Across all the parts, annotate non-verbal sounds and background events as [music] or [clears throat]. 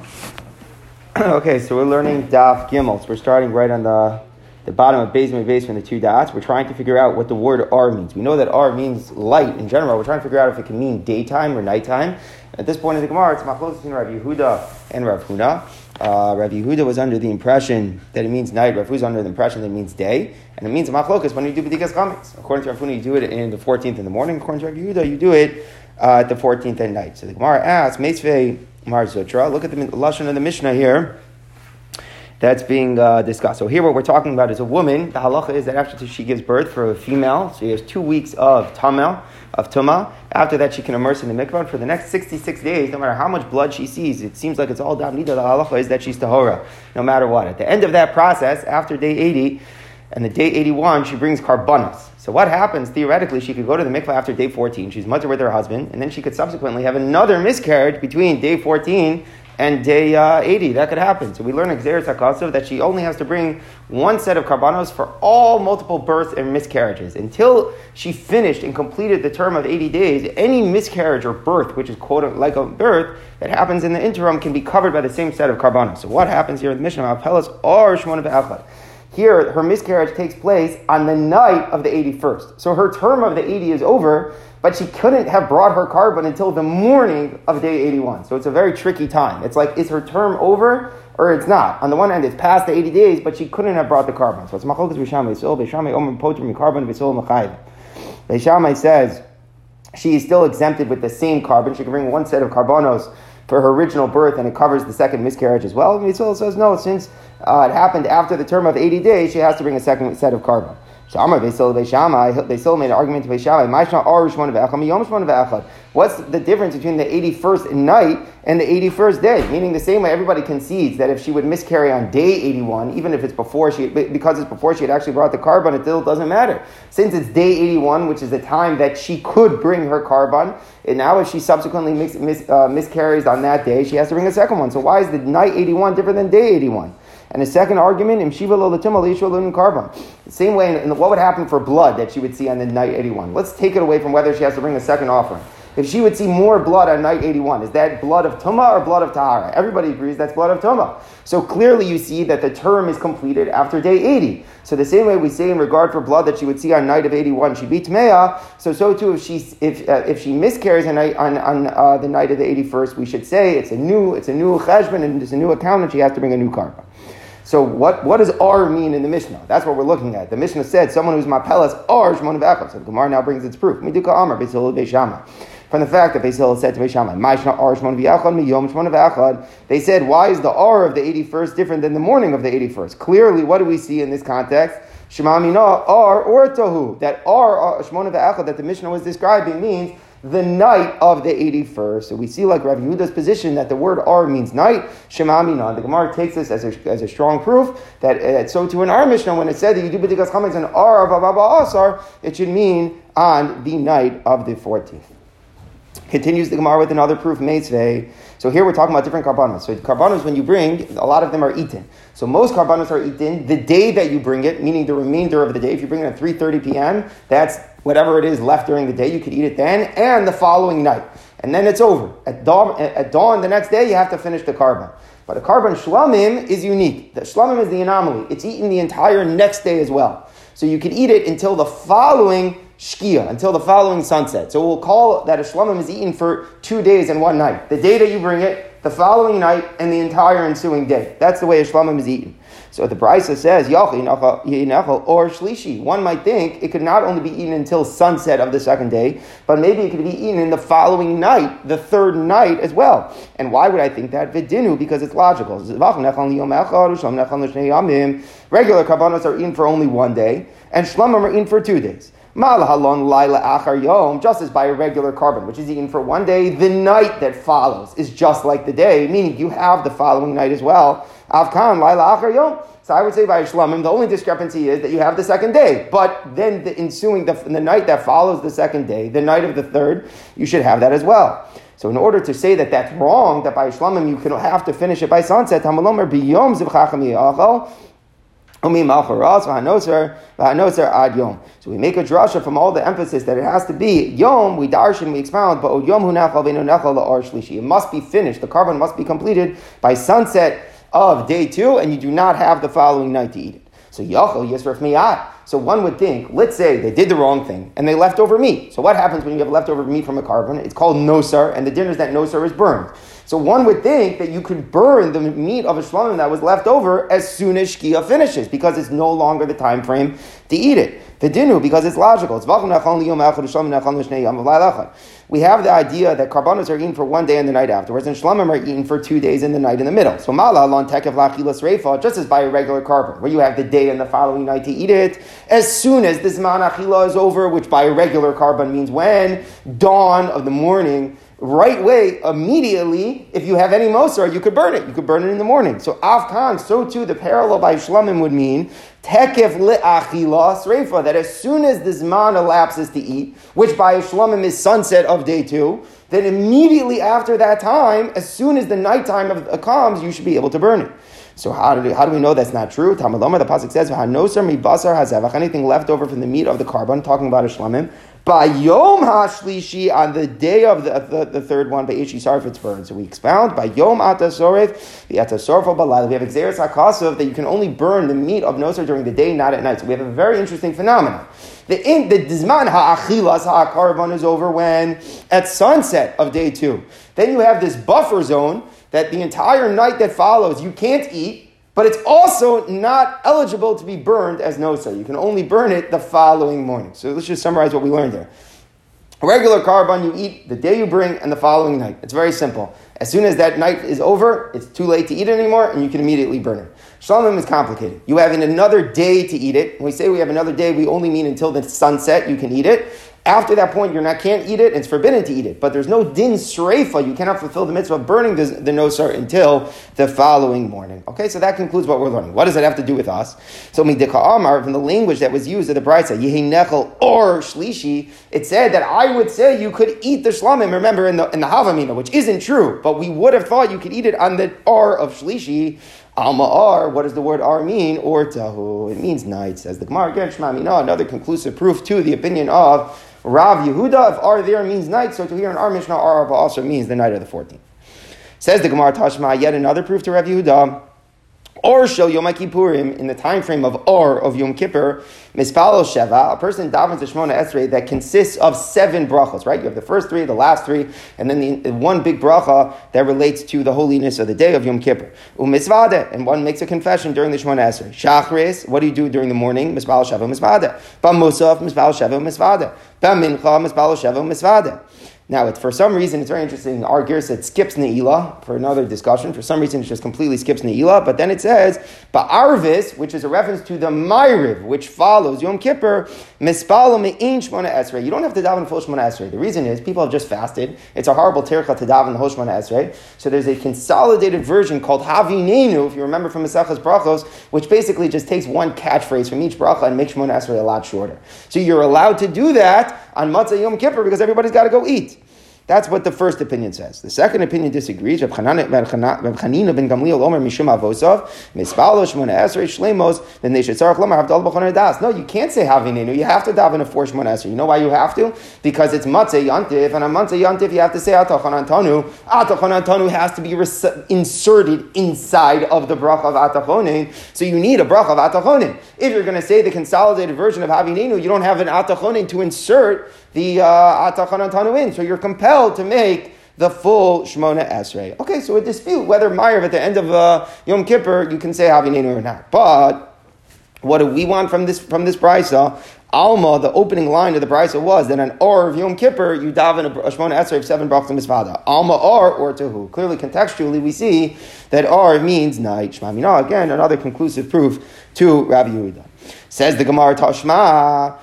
[clears throat] okay, so we're learning Daf Gimel. So we're starting right on the, the bottom of Bezim base from the two dots. We're trying to figure out what the word R means. We know that R means light in general. We're trying to figure out if it can mean daytime or nighttime. At this point in the Gemara, it's Machlos between Rav Yehuda and Rav Huna. Uh, Rav Yehuda was under the impression that it means night. Rav Huna under the impression that it means day. And it means machlokas when you do B'dikas Chametz. According to Rav Huna, you do it in the 14th in the morning. According to Rav Yehuda, you do it uh, at the 14th at night. So the Gemara asks, Mar. Look at the Lashon of the Mishnah here that's being uh, discussed. So here what we're talking about is a woman. The halacha is that after she gives birth for a female, she has two weeks of tamel, of tuma. After that, she can immerse in the mikvah. For the next 66 days, no matter how much blood she sees, it seems like it's all damnida. The halacha is that she's tahora, no matter what. At the end of that process, after day 80, and the day 81, she brings karbanos. So what happens, theoretically, she could go to the mikvah after day 14, she's mutter with her husband, and then she could subsequently have another miscarriage between day 14 and day uh, 80. That could happen. So we learn Xeris HaKasav that she only has to bring one set of karbanos for all multiple births and miscarriages. Until she finished and completed the term of 80 days, any miscarriage or birth, which is quote like a birth, that happens in the interim can be covered by the same set of karbanos. So what happens here in the Mishnah? Apelas or Shmona Be'achad. Here, her miscarriage takes place on the night of the 81st. So her term of the 80 is over, but she couldn't have brought her korban until the morning of day 81. So it's a very tricky time. It's like, is her term over or it's not? On the one hand, it's past the 80 days, but she couldn't have brought the korban. So it's machlokas b'shamay. So b'shamay omer poter mi korban v'sil m'chayiv. B'shamay says she is still exempted with the same korban. She can bring one set of karbanos for her original birth, and it covers the second miscarriage as well. Mitzvah says no, since uh, it happened after the term of 80 days, she has to bring a second set of korban. Shamar Beisil Beishamai, still made an argument to Beishamai. Ma'ishna Arush Shmona Ve'echad, Yom Shmona Ve'echad. What's the difference between the 81st night and the 81st day? Meaning the same way everybody concedes that if she would miscarry on day 81, even if it's before she, because it's before she had actually brought the korban, it still doesn't matter. Since it's day 81, which is the time that she could bring her korban, and now if she subsequently mis, mis, uh, miscarries on that day, she has to bring a second one. So why is the night 81 different than day 81? And the second argument, carbon. The same way, in, what would happen for blood that she would see on the night 81? Let's take it away from whether she has to bring a second offering. If she would see more blood on night 81, is that blood of Tuma or blood of Tahara? Everybody agrees that's blood of Tuma. So clearly you see that the term is completed after day 80. So the same way we say in regard for blood that she would see on night of 81, she be so so too if she, if, uh, if she miscarries on, on, on uh, the night of the 81st, we should say it's a new, it's a new cheshbon and it's a new account and she has to bring a new karma. So what, what does R mean in the Mishnah? That's what we're looking at. The Mishnah said someone who's mapelas R shmon v'echad. So the Gemara now brings its proof. Miduka Amar Beisil Beishama. From the fact that Beisil said to Beishama, Ma'ishna R shmon v'echad miyom shmon v'echad. They said, why is the R of the 81st different than the morning of the 81st? Clearly, what do we see in this context? Shema mina R or tohu. That R, shmon v'echad, that the Mishnah was describing means the night of the 81st. So we see like Rav Yehuda's position that the word R means night. Shema Minan. The Gemara takes this as a, as a strong proof that uh, so to in our Mishnah when it said that you do B'dikas Chametz R of Ababa Asar, it should mean on the night of the 14th. Continues the Gemara with another proof, Meitzvei. So here we're talking about different karbanos. So karbanos, when you bring, a lot of them are eaten. So most karbanos are eaten the day that you bring it, meaning the remainder of the day. If you bring it at 3.30 p.m., that's whatever it is left during the day, you could eat it then, and the following night. And then it's over. At dawn, at dawn the next day, you have to finish the korban. But a korban shlamim is unique. The shlamim is the anomaly. It's eaten the entire next day as well. So you could eat it until the following shkia, until the following sunset. So we'll call that a shlamim is eaten for two days and one night. The day that you bring it, the following night, and the entire ensuing day. That's the way a shlamim is eaten. So the Brisa says, or shlishi. One might think it could not only be eaten until sunset of the second day, but maybe it could be eaten in the following night, the third night as well. And why would I think that? Vidinu, because it's logical. Regular karbanos are eaten for only one day, and shlamim are eaten for two days. Just as by a regular korban, which is eaten for one day, the night that follows is just like the day, meaning you have the following night as well. Avkan, Laila Achar Yom. So I would say by Shlamim, the only discrepancy is that you have the second day. But then the ensuing, the, the night that follows the second day, the night of the third, you should have that as well. So in order to say that that's wrong, that by Shlamim you can have to finish it by sunset, So we make a drasha from all the emphasis that it has to be yom. We darshan, we expound, but yom shlishi. It must be finished. The korban must be completed by sunset of day two, and you do not have the following night to eat it. So yachol yisraf miyat. So one would think, let's say they did the wrong thing and they left over meat. So what happens when you have leftover meat from a korban? It's called nosar, and the dinner is that nosar is burned. So one would think that you could burn the meat of a shlamim that was left over as soon as shkia finishes, because it's no longer the time frame to eat it. The dinu, because it's logical. It's we have the idea that karbanos are eaten for one day and the night afterwards, and shlamim are eaten for two days and the night in the middle. So mala lon tekev lachilas reifa, just as by a regular korban, where you have the day and the following night to eat it, as soon as this man is over, which by a regular korban means when dawn of the morning right way, immediately, if you have any Nosar, you could burn it. You could burn it in the morning. So Avkan, so too the parallel by Shlamim would mean Tekef li'achila sreifa, that as soon as the Zman elapses to eat, which by Shlamim is sunset of day two, then immediately after that time, as soon as the nighttime of, uh, comes, you should be able to burn it. So how do, we, how do we know that's not true? Tamaloma, the pasuk says, "Hanosar mi basar hazevach." Anything left over from the meat of the korban, talking about a shlamim, by Yom Hashlishi, on the day of the, the, the third one, by Ishi it's burned. So we expound by Yom Atasoref, the Atasorfo Balal. We have Exeris HaKasov that you can only burn the meat of Nosar during the day, not at night. So we have a very interesting phenomenon. The, in, the Dizman Ha'achilas Ha'akarban is over when? At sunset of day two. Then you have this buffer zone that the entire night that follows you can't eat but it's also not eligible to be burned as nosa. You can only burn it the following morning. So let's just summarize what we learned there. A regular korban you eat the day you bring and the following night. It's very simple. As soon as that night is over, it's too late to eat it anymore, and you can immediately burn it. Shalom is complicated. You have another day to eat it. When we say we have another day, we only mean until the sunset you can eat it. After that point, you're not can't eat it. It's forbidden to eat it. But there's no din sreifa. You cannot fulfill the mitzvah of burning the, the nosar until the following morning. Okay, so that concludes what we're learning. What does it have to do with us? So midika amar from the language that was used at the brisa nechel or shlishi. It said that I would say you could eat the shlamim. Remember in the in the havamina, which isn't true, but we would have thought you could eat it on the r of shlishi. Alma ar, what does the word ar mean? Or tahu, it means night, says the Gemara. Again, Shema another conclusive proof to the opinion of Rav Yehuda, if R there means night, so to hear in our Mishnah, R also means the night of the 14th. Says the Gemara Tashma, yet another proof to Rav Yehuda. Or shel Yom Kippurim in the time frame of Or of Yom Kippur, Mispalo Sheva, a person davens the Shemona Esrei that consists of seven brachas, right? You have the first three, the last three, and then the, one big bracha that relates to the holiness of the day of Yom Kippur. Umisvade, and one makes a confession during the Shemona Esrei. Shachris, what do you do during the morning? Mispalo Sheva, Misvade. Bam Musaf, Mispalo Sheva, Misvade. Bam Mincha, Mispalo Sheva, Misvade. Now, for some reason, it's very interesting. Our gear said skips Ne'ilah for another discussion. For some reason, it just completely skips Ne'ilah. But then it says, Ba'arvis, which is a reference to the Ma'ariv, which follows Yom Kippur, Mispalo Me'in Shmona Esrei. You don't have to daven full Shmona Esrei. The reason is people have just fasted. It's a horrible tircha to daven the whole Shmona Esrei. So there's a consolidated version called Havinenu, if you remember from Maseches Brachos, which basically just takes one catchphrase from each bracha and makes Shmona Esrei a lot shorter. So you're allowed to do that on Matzah Yom Kippur because everybody's got to go eat. That's what the first opinion says. The second opinion disagrees. Reb Chanina ben Gamliel Omer Mishum Avosov Mispalo Shmona Esrei Shlemos. Then they should start Lomar Havdal Das. No, you can't say Havinenu. You have to daven a four Shmona Esrei. You know why you have to? Because it's Matzeh Yantiv, and on Matzeh Yantiv you have to say Atachon Antonu. Atachon Antonu has to be inserted inside of the bracha of Atachonin. So you need a bracha of Atachonin. If you're going to say the consolidated version of Havinenu, you don't have an Atachonin to insert the uh, Atachan Antanu in. So you're compelled to make the full Shmona Esrei. Okay, so a dispute whether Meyer at the end of uh, Yom Kippur you can say Havinenu or not. But what do we want from this from this brisa? Alma, the opening line of the brisa was that an or of Yom Kippur you daven a, Shmona Esrei of seven brachas misvada. Alma or or to who? Clearly, contextually, we see that or means night. Shmamina again, another conclusive proof to Rabbi Yehuda. Says the Gemara Tashma.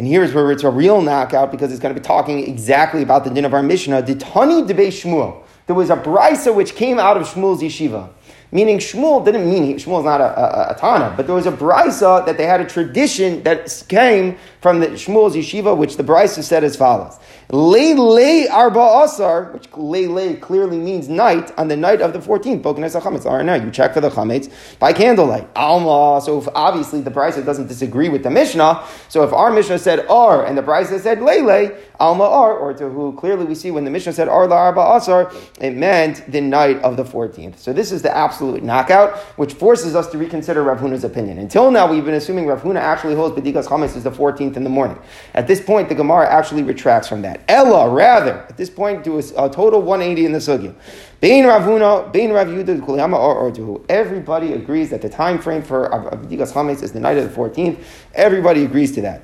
And here's where it's a real knockout because it's going to be talking exactly about the din of our Mishnah. Ditani debe Shmuel. There was a brisa which came out of Shmuel's yeshiva. Meaning Shmuel didn't mean, Shmuel is not a, a, a Tana, but there was a Brisa that they had a tradition that came from the Shmuel's yeshiva, which the Brisa said as follows. Leile arba asar, which leile clearly means night, on the night of the 14th, Bokanes HaChametz, all right, now you check for the Chametz by candlelight. Alma, so obviously the Brisa doesn't disagree with the Mishnah, so if our Mishnah said ar and the Brisa said leile, Alma ar, or to who clearly we see when the Mishnah said ar la arba asar, it meant the night of the 14th. So this is the absolute knockout, which forces us to reconsider Rav Huna's opinion. Until now, we've been assuming Rav Huna actually holds Bedikas Chametz is the 14th in the morning. At this point, the Gemara actually retracts from that. Ella, rather, at this point, do a, a total 180 in the sugya. Bein Ravuna, Bein Rav Yehuda, Kuliyama, or, or to everybody agrees that the time frame for Abdikas Chametz is the night of the 14th. Everybody agrees to that.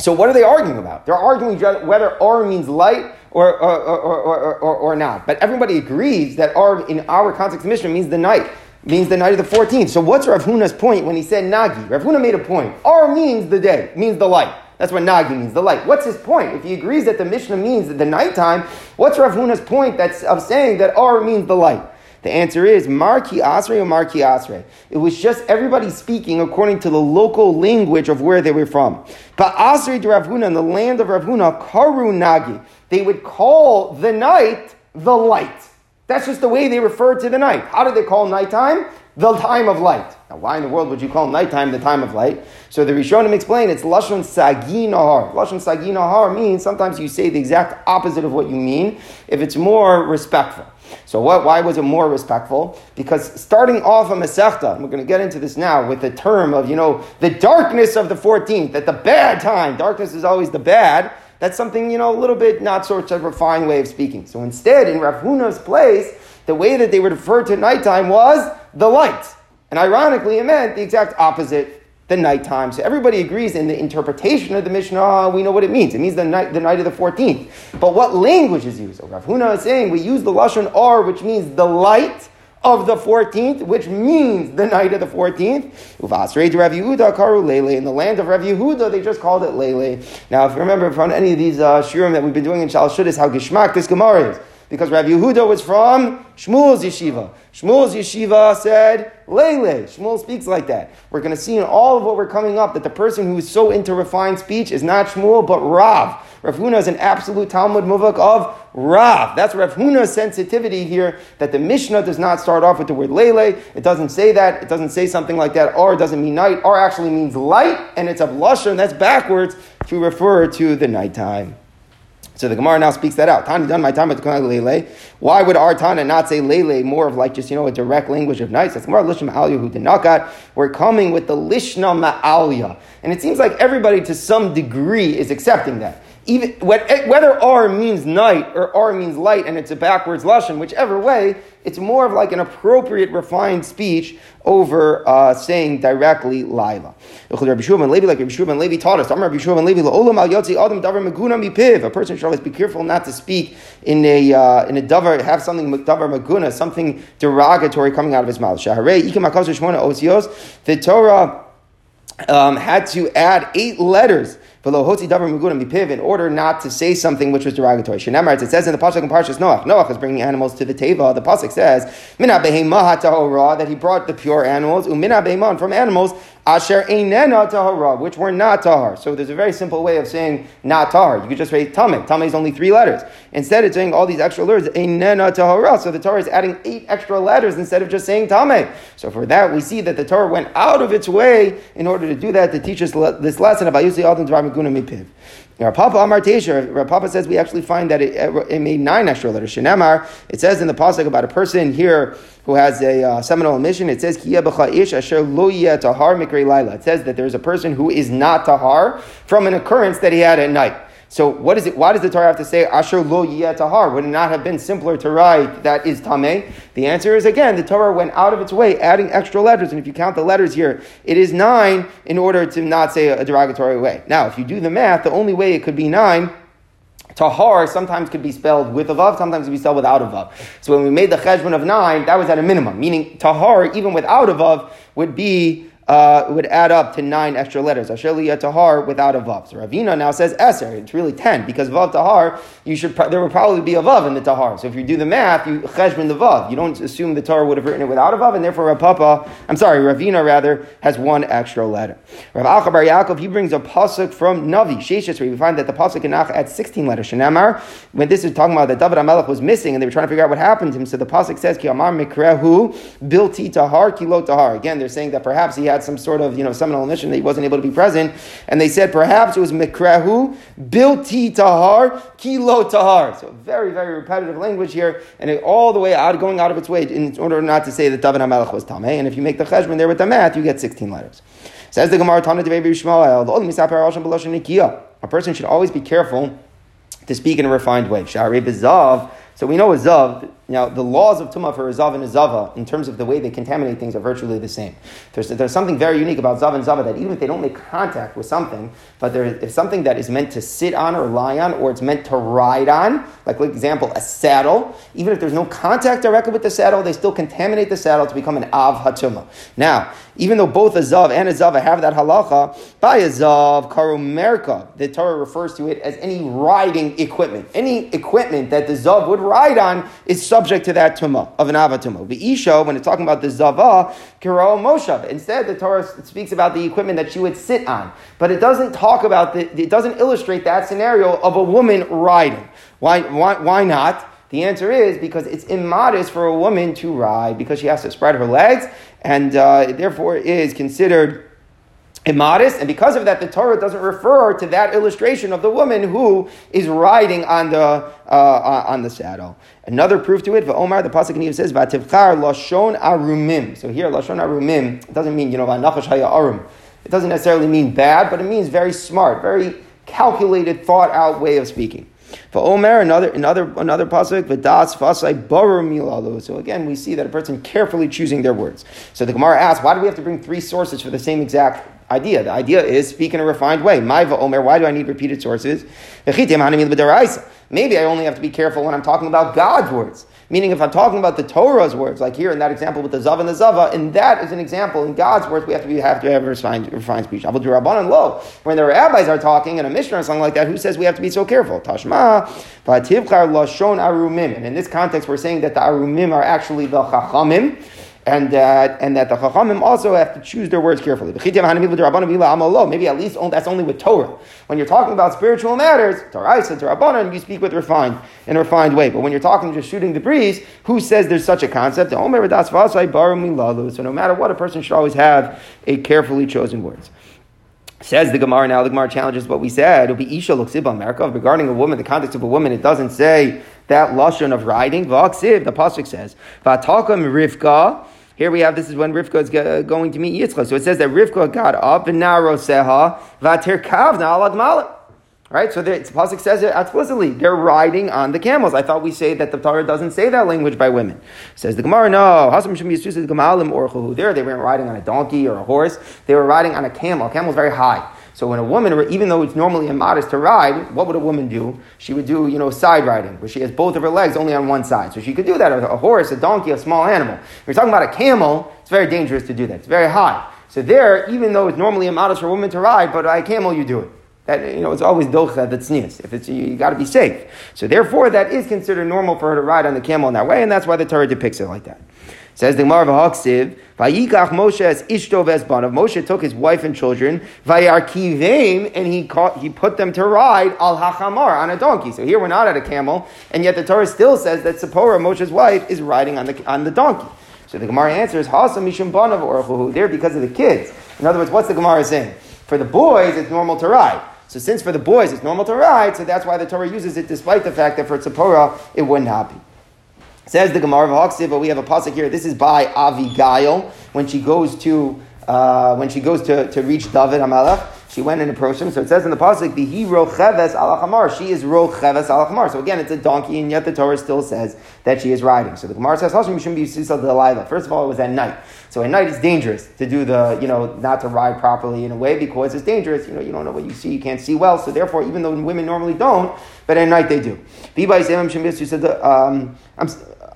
So what are they arguing about? They're arguing whether R means light or, or, or, or, or, not. But everybody agrees that R in our context of Mishnah means the night means the night of the 14th. So what's Rav Huna's point when he said Nagi? Rav Huna made a point. R means the day, means the light. That's what Nagi means, the light. What's his point? If he agrees that the Mishnah means the nighttime, what's Rav Huna's point that's, of saying that R means the light? The answer is Marki Asre or Marki Asre. It was just everybody speaking according to the local language of where they were from. But Asre de Rav Huna, in the land of Rav Huna, Karu Nagi, they would call the night the light. That's just the way they referred to the night. How did they call nighttime? The time of light. Now, why in the world would you call nighttime the time of light? So the Rishonim explain it's Lashon Sagi Nahar. Lashon Sagi Nahar means sometimes you say the exact opposite of what you mean if it's more respectful. So what, why was it more respectful? Because starting off a Masechta, we're going to get into this now with the term of, you know, the darkness of the 14th, that the bad time. Darkness is always the bad. That's something, you know, a little bit not sort of refined way of speaking. So instead, in Rav Huna's place, the way that they would refer to nighttime was the light. And ironically, it meant the exact opposite, the nighttime. So everybody agrees in the interpretation of the Mishnah, we know what it means. It means the night, the night of the 14th. But what language is used? Rav Huna is saying we use the Lashon R, which means the light, of the 14th, which means the night of the 14th. Uvasrei Rav Yehuda karu Lele. In the land of Rav Yehuda, they just called it Lele. Now, if you remember from any of these uh, shiurim that we've been doing in Shal Shudis, how Gishmak this Gemara is. Because Rav Yehuda was from Shmuel's yeshiva. Shmuel's yeshiva said, Lele. Shmuel speaks like that. We're going to see in all of what we're coming up that the person who is so into refined speech is not Shmuel, but Rav. Rav Huna is an absolute Talmud Muvak of Rav. That's Rav Huna's sensitivity here, that the Mishnah does not start off with the word Lele. It doesn't say that. It doesn't say something like that. R doesn't mean night. R actually means light, and it's of Lusher, and that's backwards to refer to the nighttime. So the Gemara now speaks that out. Tani done my time at Lele. Why would our Tana not say Lele more of like just, you know, a direct language of nice? That's Gemara Lishna Ma'alya who did not got. We're coming with the Lishna Ma'alya. And it seems like everybody to some degree is accepting that even whether R means night or R means light, and it's a backwards lashon, whichever way, it's more of like an appropriate, refined speech over uh, saying directly Laila. Like Rabbi Levi taught us. Rabbi Levi A person should always be careful not to speak in a uh, in a davar, have something davar maguna, something derogatory coming out of his mouth. The Torah um, had to add eight letters in order not to say something which was derogatory. It says in the Pasuk in Parshas Noach, Noach is bringing animals to the Teva. The Pasuk says, that he brought the pure animals, from animals Asher tahara, which were not tahar. So there's a very simple way of saying not tahar. You could just say tameh. Tameh is only three letters. Instead, it's saying all these extra letters, tahara. So the Torah is adding eight extra letters instead of just saying tameh. So for that, we see that the Torah went out of its way in order to do that to teach us this lesson about Yusei Adam Dvar Mipiv. Papa Amar Rav Papa says we actually find that it, it, made nine extra letters. Shenemar, it says in the pasuk about a person here who has a uh, seminal emission. It says ish asher lo tahar mikre. It says that there's a person who is not tahar from an occurrence that he had at night. So what is it? Why does the Torah have to say Asher lo tahar? Would it not have been simpler to write that is tameh? The answer is again the Torah went out of its way adding extra letters, and if you count the letters here, it is nine in order to not say a derogatory way. Now, if you do the math, the only way it could be nine. Tahar sometimes could be spelled with a vav, sometimes it could be spelled without a vav. So when we made the cheshbon of nine, that was at a minimum, meaning tahar, even without a vav, would be uh, would add up to nine extra letters. Asher tahar without a vav. So Ravina now says eser. It's really ten because vav tahar. You should there would probably be a vav in the tahar. So if you do the math, you cheshbon the vav. You don't assume the Torah would have written it without a vav, and therefore Rav Papa, I'm sorry, Ravina rather has one extra letter. Rav Acha bar Yaakov he brings a pasuk from Navi Sheshes where we find that the pasuk in Nach adds sixteen letters. Shenamar when this is talking about that David Hamelech was missing and they were trying to figure out what happened to him. So the pasuk says Ki Amar Mikrehu Bilti Tahar Kilo Tahar. Again, they're saying that perhaps he had had some sort of you know seminal mission that he wasn't able to be present, and they said perhaps it was mikrahu bilti tahar kilo tahar. So very very repetitive language here, and it, all the way out going out of its way in order not to say that David Hamelech was tamei. And if you make the cheshbon there with the math, you get sixteen letters. Says the Gemara Tana A person should always be careful to speak in a refined way. So we know a zav now, the laws of Tumah for a Zav and a Zava, in terms of the way they contaminate things, are virtually the same. There's, there's something very unique about Zav and Zava that even if they don't make contact with something, but there is something that is meant to sit on or lie on, or it's meant to ride on, like, for example, a saddle, even if there's no contact directly with the saddle, they still contaminate the saddle to become an Av HaTumah. Now, even though both a Zav and a Zava have that halacha, by a Zav, Karumerka, the Torah refers to it as any riding equipment. Any equipment that the Zav would ride on is subject to that tumah of an avatuma. The isha, when it's talking about the zava, kiro moshav. Instead, the Torah speaks about the equipment that she would sit on, but it doesn't talk about the, it doesn't illustrate that scenario of a woman riding. Why? Why? Why not? The answer is because it's immodest for a woman to ride because she has to spread her legs, and uh, therefore is considered immodest, and because of that, the Torah doesn't refer to that illustration of the woman who is riding on the uh, on the saddle. Another proof to it, Omar, the pasuk in says, "Vativchar lashon arumim." So here, lashon arumim it doesn't mean you know vanachash haya arum. It doesn't necessarily mean bad, but it means very smart, very calculated, thought out way of speaking. For Omer, another another another pasuk, v'das fasai baru milalu. So again, we see that a person carefully choosing their words. So the Gemara asks, why do we have to bring three sources for the same exact idea. The idea is speak in a refined way. Maiva Omer, why do I need repeated sources? Maybe I only have to be careful when I'm talking about God's words. Meaning, if I'm talking about the Torah's words, like here in that example with the Zav and the Zava, and that is an example in God's words, we have to be, have to have refined, refined speech. Abu Rabban low. When the rabbis are talking in a Mishnah or something like that, who says we have to be so careful? Tashma, Vativchar Lashon Arumim. And in this context, we're saying that the Arumim are actually the Chachamim and that and that the chachamim also have to choose their words carefully. Maybe at least that's only with Torah. When you're talking about spiritual matters, Torah said to you speak with refined in a refined way. But when you're talking just shooting the breeze, who says there's such a concept? So no matter what, a person should always have a carefully chosen words. Says the Gemara now, the Gemara challenges what we said. It'll be Isha America regarding a woman, the context of a woman, it doesn't say that Lashon of riding. The Pasuk says, Vatakam Rivka. Here we have this is when Rivka is going to meet Yitzchak. So it says that Rivka got up and naroseha vaterkavna alad malim. Right, so the pasuk says it explicitly. They're riding on the camels. I thought we say that the Torah doesn't say that language by women. Says the Gemara, no. There, they weren't riding on a donkey or a horse. They were riding on a camel. A very high. So when a woman, even though it's normally immodest to ride, what would a woman do? She would do, you know, side riding, where she has both of her legs only on one side. So she could do that. A horse, a donkey, a small animal. If you're talking about a camel, it's very dangerous to do that. It's very high. So there, even though it's normally immodest for a woman to ride, but a camel you do it. That, you know, it's always docha that's sneeze. If it's, you, you got to be safe. So therefore, that is considered normal for her to ride on the camel in that way, and that's why the Torah depicts it like that. Says the Gemara V'Haksiv, Vayikach Moshe as Ishto Vesbanav. Moshe took his wife and children, Vayarkiveim, and he caught, he put them to ride al hachamar on a donkey. So here we're not at a camel, and yet the Torah still says that Zipporah, Moshe's wife, is riding on the on the donkey. So the Gemara answers Hasa Mishum Banav Orchuhu. There because of the kids. In other words, what's the Gemara saying? For the boys, it's normal to ride. So since for the boys it's normal to ride, so that's why the Torah uses it, despite the fact that for Tzipporah it would not be. Says the Gemara of Haksiv, but we have a pasuk here. This is by Avigail when she goes to uh, when she goes to, to reach David Hamelech. She went and approached him. So it says in the pasuk, "The he rocheves alachamar." She is rocheves alachamar. So again, it's a donkey, and yet the Torah still says that she is riding. So the Gemara says, "Hashim shouldn't be delilah." First of all, it was at night. So at night it's dangerous to do the, you know, not to ride properly in a way because it's dangerous. You know, you don't know what you see, you can't see well. So therefore, even though women normally don't, but at night they do. Um, I'm,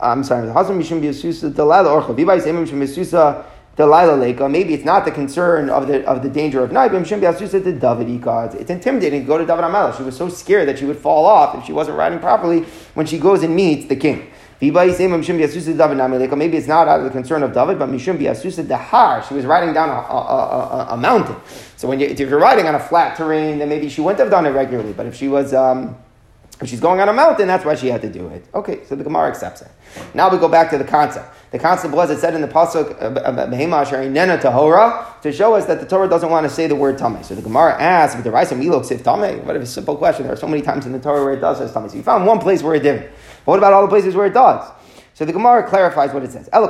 I'm sorry. Hasam mishum b'yasusa dalala orcha. V'bay semim mishum b'yasusa Delilah Leka. Maybe it's not the concern of the of the danger of Naibim. Shimbi Asusa to David Ikad. It's intimidating to go to David Hamelech. She was so scared that she would fall off if she wasn't riding properly when she goes and meets the king. Maybe it's not out of the concern of David, but Mishum Biasusa Dahar. She was riding down a, a, a, a, mountain. So when you, if you're riding on a flat terrain, then maybe she wouldn't have done it regularly. But if she was um, if she's going on a mountain, that's why she had to do it. Okay, so the Gemara accepts it. Now we go back to the concept. The concept was it said in the pasuk uh, uh, Behema Nena Tahora to show us that the Torah doesn't want to say the word Tameh. So the Gemara asks, "But the Raisa Milok Sif Tameh?" What a simple question. There are so many times in the Torah where it does say Tameh. So you found one place where it didn't. But what about all the places where it does? So the Gemara clarifies what it says. The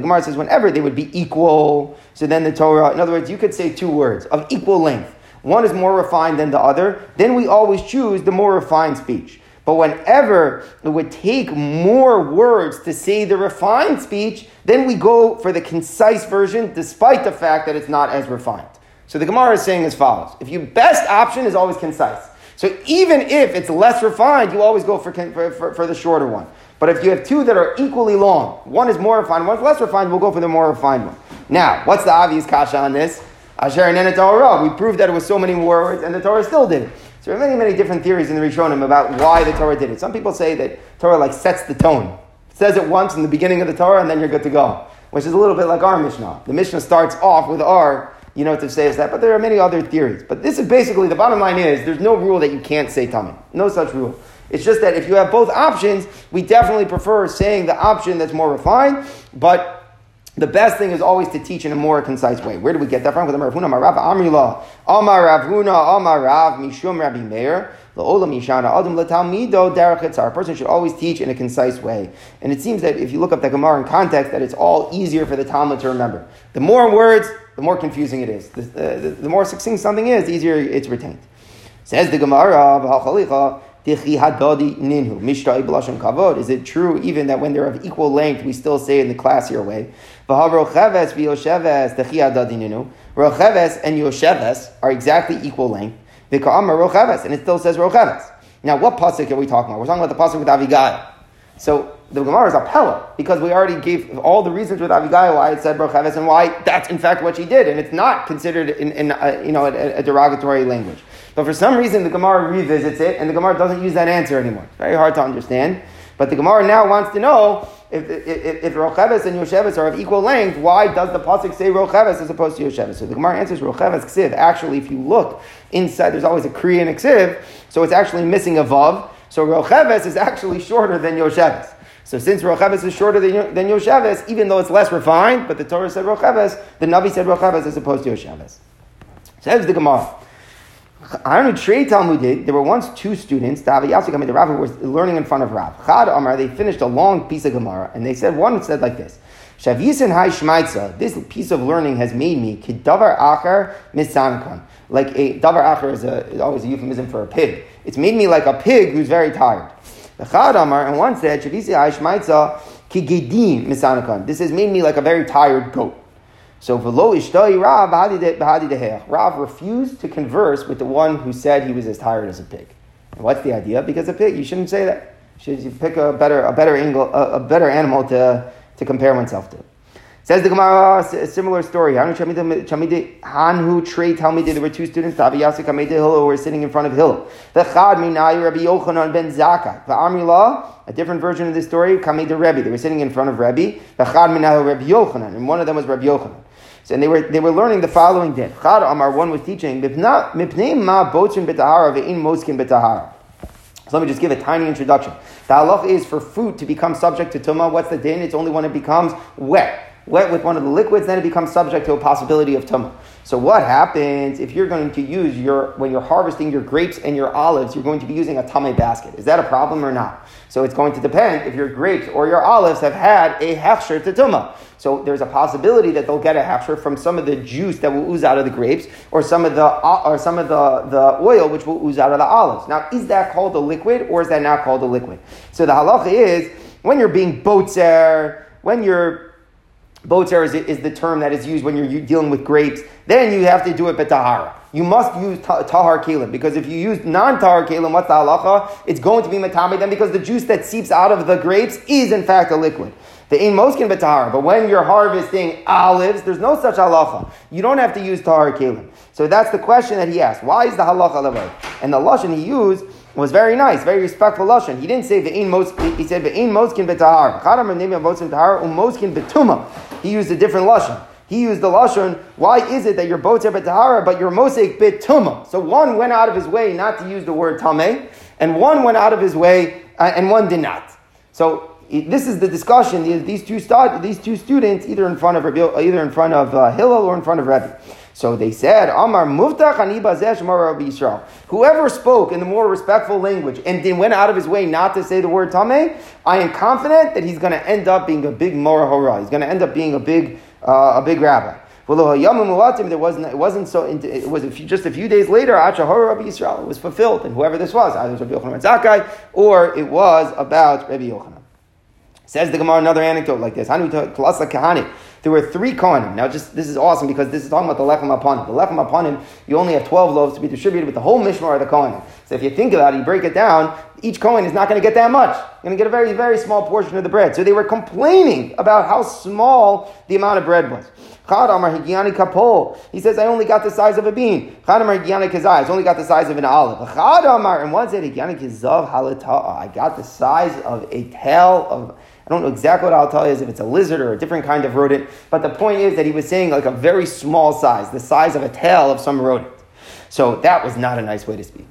Gemara says whenever they would be equal, so then the Torah, in other words, you could say two words of equal length. One is more refined than the other. Then we always choose the more refined speech. But whenever it would take more words to say the refined speech, then we go for the concise version, despite the fact that it's not as refined. So the Gemara is saying as follows: If your best option is always concise, so even if it's less refined, you always go for, for, for, for the shorter one. But if you have two that are equally long, one is more refined, one's less refined, we'll go for the more refined one. Now, what's the obvious kasha on this? Asher and Torah. We proved that it was so many words, and the Torah still did. So there are many, many different theories in the Rishonim about why the Torah did it. Some people say that Torah like sets the tone. It says it once in the beginning of the Torah, and then you're good to go. Which is a little bit like our Mishnah. The Mishnah starts off with our, you know, to say is that, but there are many other theories. But this is basically, the bottom line is, there's no rule that you can't say Tamim. No such rule. It's just that if you have both options, we definitely prefer saying the option that's more refined, but the best thing is always to teach in a more concise way. Where do we get that from? With Rav Huna, Rav Amrila, Amar Rav Huna, Amar Rav Mishum Rabbi Meir. A person should always teach in a concise way. And it seems that if you look up the Gemara in context, that it's all easier for the Talmud to remember. The more words, the more confusing it is. The, the, the more succinct something is, the easier it's retained. Says the Gemara, V'ha'chalicha, Ninhu. is it true even that when they're of equal length, we still say in the classier way? Rocheves and Yosheves are exactly equal length. And it still says Rocheves. Now, what pasuk are we talking about? We're talking about the pasuk with Avigail. So the Gemara is a pella because we already gave all the reasons with Avigail why it said Rocheves and why that's in fact what she did, and it's not considered in, in uh, you know a, a derogatory language. But for some reason, the Gemara revisits it, and the Gemara doesn't use that answer anymore. It's very hard to understand. But the Gemara now wants to know if, if, if Rocheves and Yosheves are of equal length, why does the Pasuk say Rocheves as opposed to Yosheves? So the Gemara answers Rocheves Ksiv. Actually, if you look inside, there's always a Kriya and a Ksiv, so it's actually missing a Vav. So Rocheves is actually shorter than Yosheves. So since Rocheves is shorter than, than Yosheves, even though it's less refined, but the Torah said Rocheves, the Navi said Rocheves as opposed to Yosheves. Says the Gemara. There were once two students, the Rav, who were learning in front of Rav. Chad Amar, they finished a long piece of Gemara, and they said, one said like this, Shavisin Hai Shmaitza, this piece of learning has made me Kidavar Achar Misankan. Like a Davar Achar is, a, is always a euphemism for a pig. It's made me like a pig who's very tired. The Chad Amar, and one said, Shavisin Hai Shmaitza Kigedim Misankan. This has made me like a very tired goat. So v'lo ishtoi Rav b'hadi Rav refused to converse with the one who said he was as tired as a pig. And what's the idea? Because a pig, you shouldn't say that. Should you pick a better, a better angle, a, a better animal to, to compare oneself to. Says the Gemara, a similar story. Hanhu Trey Talmidei, there were two students, Tavi Yasik Hillel, who were sitting in front of Hillel. The Chad Minayu Rabbi Yochanan ben Zakkai. The Amrila, a different version of this story, Kamedei Rebbe. They were sitting in front of Rebbe. The Chad Minayu Rabbi Yochanan, and one of them was Rabbi Yochanan. And they were, they were learning the following din. Chad Amar, one was teaching, Mipnei ma botzin betahara ve'in moskin betahara. So let me just give a tiny introduction. The halach is for food to become subject to tumah. What's the din? It's only when it becomes wet. Wet with one of the liquids, then it becomes subject to a possibility of tumah. So what happens if you're going to use your, when you're harvesting your grapes and your olives, you're going to be using a tamei basket. Is that a problem or not? So it's going to depend if your grapes or your olives have had a hefsher to tumah. So there's a possibility that they'll get a hefsher from some of the juice that will ooze out of the grapes, or some of the or some of the, the oil which will ooze out of the olives. Now, is that called a liquid, or is that not called a liquid? So the halacha is when you're being botzer, when you're botzer is, is the term that is used when you're dealing with grapes, then you have to do it betahara. you must use tahar kelim because if you use non-tahar kelim, what's the halacha? It's going to be matame then because the juice that seeps out of the grapes is in fact a liquid. The in moskin b'tahara, but when you're harvesting olives, there's no such halacha. You don't have to use tahar kelim. So that's the question that he asked. Why is the halacha levar? And the lashon he used was very nice, very respectful lashon. He didn't say ve'in moskin. He said ve'in moskin b'tahara. Chadam name moskin b'tahara umoskin b'tuma. He used a different lashon. He used the lashon. Why is it that your boats are b'tahara but your mosik b'tuma? So one went out of his way not to use the word tameh, and one went out of his way uh, and one did not. So this is the discussion. These two these two students, either in front of either in front of uh, Hillel or in front of Rebbe. So they said, Amar Muftach Ani Rabbi Yisrael. Whoever spoke in the more respectful language and then went out of his way not to say the word Tameh, I am confident that he's going to end up being a big Mora Hora. He's going to end up being a big, uh, a big rabbi. There wasn't, it wasn't so, it was a few, just a few days later, Achahora Rabbi Yisrael, it was fulfilled, and whoever this was, either Rabbi Yochanan Zakkai, or it was about Rabbi Yochanan. Says the Gemara another anecdote like this. Hanu Kalasa Kahani. There were three Kohanim. Now, just this is awesome because this is talking about the Lechem Apanim. The Lechem Apanim, you only have 12 loaves to be distributed with the whole Mishmar of the Kohanim. So if you think about it, you break it down, each Kohen is not going to get that much. You're going to get a very, very small portion of the bread. So they were complaining about how small the amount of bread was. He says, I only got the size of a bean. I only got the size of an olive. And one said, I got the size of a tail of I don't know exactly what I'll tell you is if it's a lizard or a different kind of rodent, but the point is that he was saying like a very small size, the size of a tail of some rodent. So that was not a nice way to speak.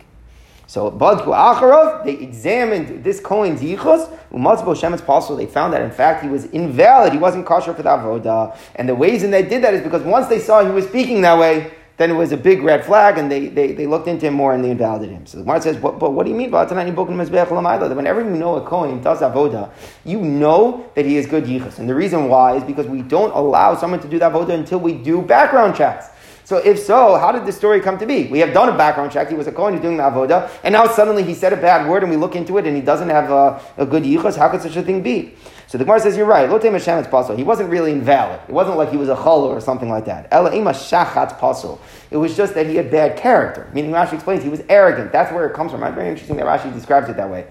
So Badku Acharov, they examined this Kohen's yichus, Umatzbo Shemetz Pasul, they found that in fact he was invalid, he wasn't kosher for the avodah. And the reason they did that is because once they saw he was speaking that way, then it was a big red flag, and they, they, they looked into him more and they invalidated him. So the Gemara says, but, but what do you mean? That whenever you know a Kohen does avoda, you know that he is good yichus. And the reason why is because we don't allow someone to do that avoda until we do background checks. So if so, how did this story come to be? We have done a background check. He was a Kohen, he's doing the avoda, and now suddenly he said a bad word, and we look into it, and he doesn't have a, a good yichus. How could such a thing be? So the Gemara says, you're right. Lotem Hashem is pasul. He wasn't really invalid. It wasn't like he was a chol or something like that. Ela ima shachat pasul. It was just that he had bad character. Meaning Rashi explains he was arrogant. That's where it comes from. It's very interesting that Rashi describes it that way.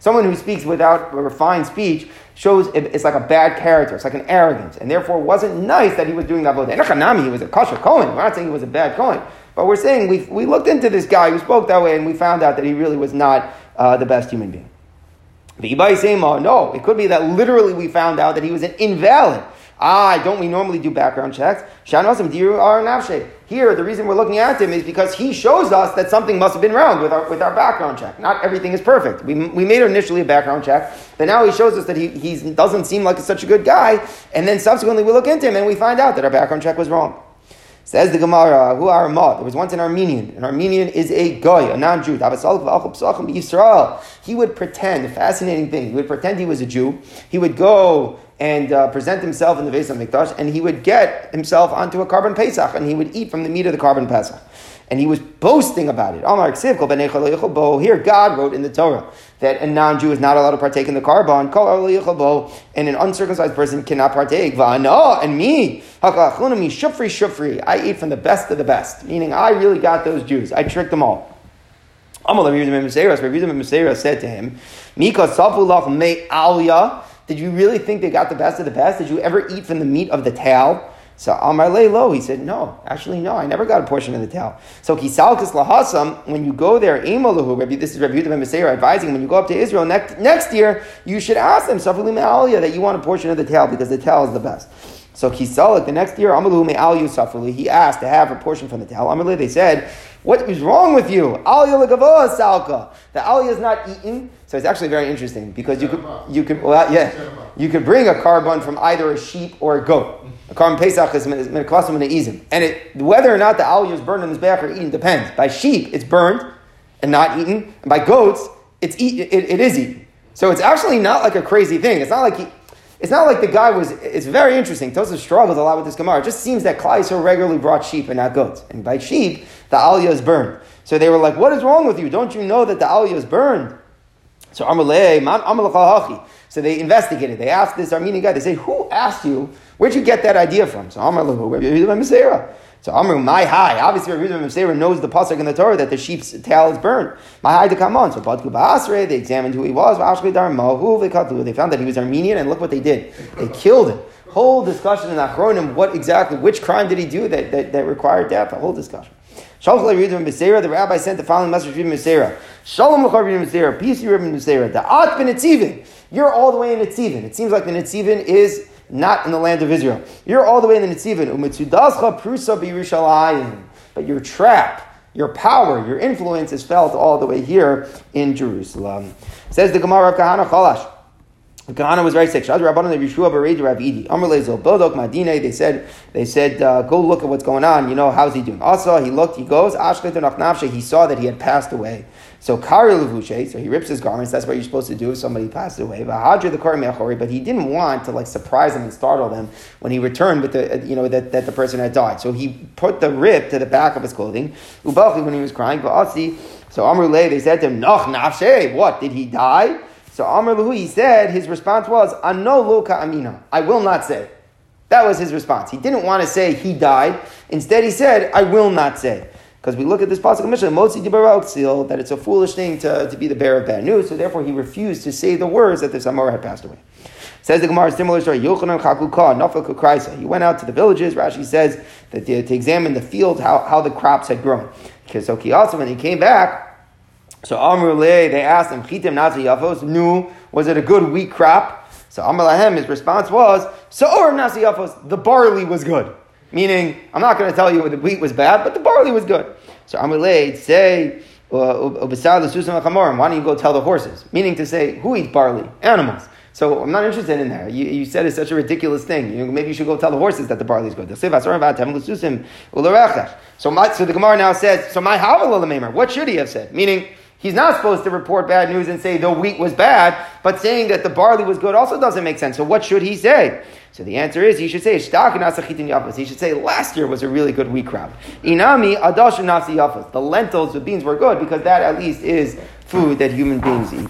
Someone who speaks without a refined speech shows it's like a bad character. It's like an arrogance. And therefore, it wasn't nice that he was doing that. Enochanami, he was a kosher Cohen. We're not saying he was a bad Cohen. But we're saying we we looked into this guy who spoke that way and we found out that he really was not uh, the best human being. No, it could be that literally we found out that he was an invalid. Ah, don't we normally do background checks? Here, the reason we're looking at him is because he shows us that something must have been wrong with our, with our background check. Not everything is perfect. We, we made initially a background check, but now he shows us that he he's, doesn't seem like such a good guy, and then subsequently we look into him and we find out that our background check was wrong. Says the Gemara, who are There was once an Armenian. An Armenian is a guy, a non-Jew. He would pretend, a fascinating thing, he would pretend he was a Jew. He would go and uh, present himself in the Beis HaMikdash, and he would get himself onto a korban Pesach, and he would eat from the meat of the korban Pesach and he was boasting about it. Here, God wrote in the Torah that a non-Jew is not allowed to partake in the korban, and an uncircumcised person cannot partake. And me, shufri shufri, I eat from the best of the best, meaning I really got those Jews. I tricked them all. said to him, Did you really think they got the best of the best? Did you ever eat from the meat of the tail? So Amar Lo, he said, no, actually no, I never got a portion of the tail. So Kisalkas Lahasam, when you go there, Emalahu, this is Rabbi Yudah Ben advising, when you go up to Israel next, next year, you should ask them, Safalim that you want a portion of the tail because the tail is the best. So Kisalik, the next year, Amalu Me'al Yusafuli, he asked to have a portion from the tail. Amalei, they said, what is wrong with you? Aliyah legavoa salka. The aliyah is not eaten. So it's actually very interesting because you could, you could, well, yeah, you could bring a korban from either a sheep or a goat. A korban pesach is minakvasim and izim. And it, whether or not the aliyah is burned in this back or eaten depends. By sheep, it's burned and not eaten. And by goats, it's eat, it, it is eaten. So it's actually not like a crazy thing. It's not like he, it's not like the guy was. It's very interesting. Tosaf struggles a lot with this Gemara. It just seems that Klai so regularly brought sheep and not goats. And by sheep, the aliyah is burned. So they were like, "What is wrong with you? Don't you know that the aliyah is burned?" So Amalei, Amalei So they investigated. They asked this Armenian guy. They say, "Who asked you? Where'd you get that idea from?" So Amalei, so Amru, my high. Obviously, Rabbi Yehuda knows the pasuk in the Torah that the sheep's tail is burned. My high to come on. So Badku Ba'asre, they examined who he was. They found that he was Armenian, and look what they did. They killed him. Whole discussion in Achronim, what exactly, which crime did he do that, that, that required death? A whole discussion. Shalom, of Maseira. The rabbi sent the following message to Rabbi Shalom Rabbi peace to Rabbi Meseira. Da'at ben Nitzivin. You're all the way in Nitzivin. It seems like the Nitzivin is not in the land of Israel. You're all the way in the Nitzivin. Prusa. But your trap, your power, your influence is felt all the way here in Jerusalem. Says the Gemara of Kahana Chalash. Kahana was very sick. Shad Rabbanan Yeshua Beredi Rav Idi. Amr Lezel Bodok Madine. They said, they said, uh, go look at what's going on. You know, how's he doing? Also, he looked, he goes, Ashket He saw that he had passed away. So Kari Levushe, so he rips his garments. That's what you're supposed to do if somebody passes away. Vahadra the Kari Meachori, but he didn't want to like surprise them and startle them when he returned with the you know that, that the person had died. So he put the rip to the back of his clothing. Ubalchi when he was crying. Va'asi. So Amr they said to him, Noch nafshe. What did he die? So Amr Lahu, he said his response was, Ano loka amina. I will not say. That was his response. He didn't want to say he died. Instead, he said, I will not say. Because we look at this pasuk Mishlei, Motzi Dibaroksil, that it's a foolish thing to, to be the bearer of bad news, so therefore he refused to say the words that the Samora had passed away. Says the Gemara, similar story, Yochanan Chakuka, Nafal Kukraisa. He went out to the villages, Rashi says, that to, to examine the field, how, how the crops had grown. So he also, when he came back, so Amr they asked him, Chitim Nazi Yafos, Nu, was it a good wheat crop? So Amr Lahem, his response was, So Or Nasi Yafos, the barley was good. Meaning, I'm not going to tell you the wheat was bad, but the barley was good. So Amalei say, uh, why don't you go tell the horses? Meaning to say, who eats barley? Animals. So I'm not interested in that. You, you said it's such a ridiculous thing. You, maybe you should go tell the horses that the barley is good. So my, so the Gemara now says, so my what should he have said? Meaning, He's not supposed to report bad news and say the wheat was bad, but saying that the barley was good also doesn't make sense. So what should he say? So the answer is he should say He should say last year was a really good wheat crop. Inami adash The lentils, the beans were good because that at least is food that human beings eat.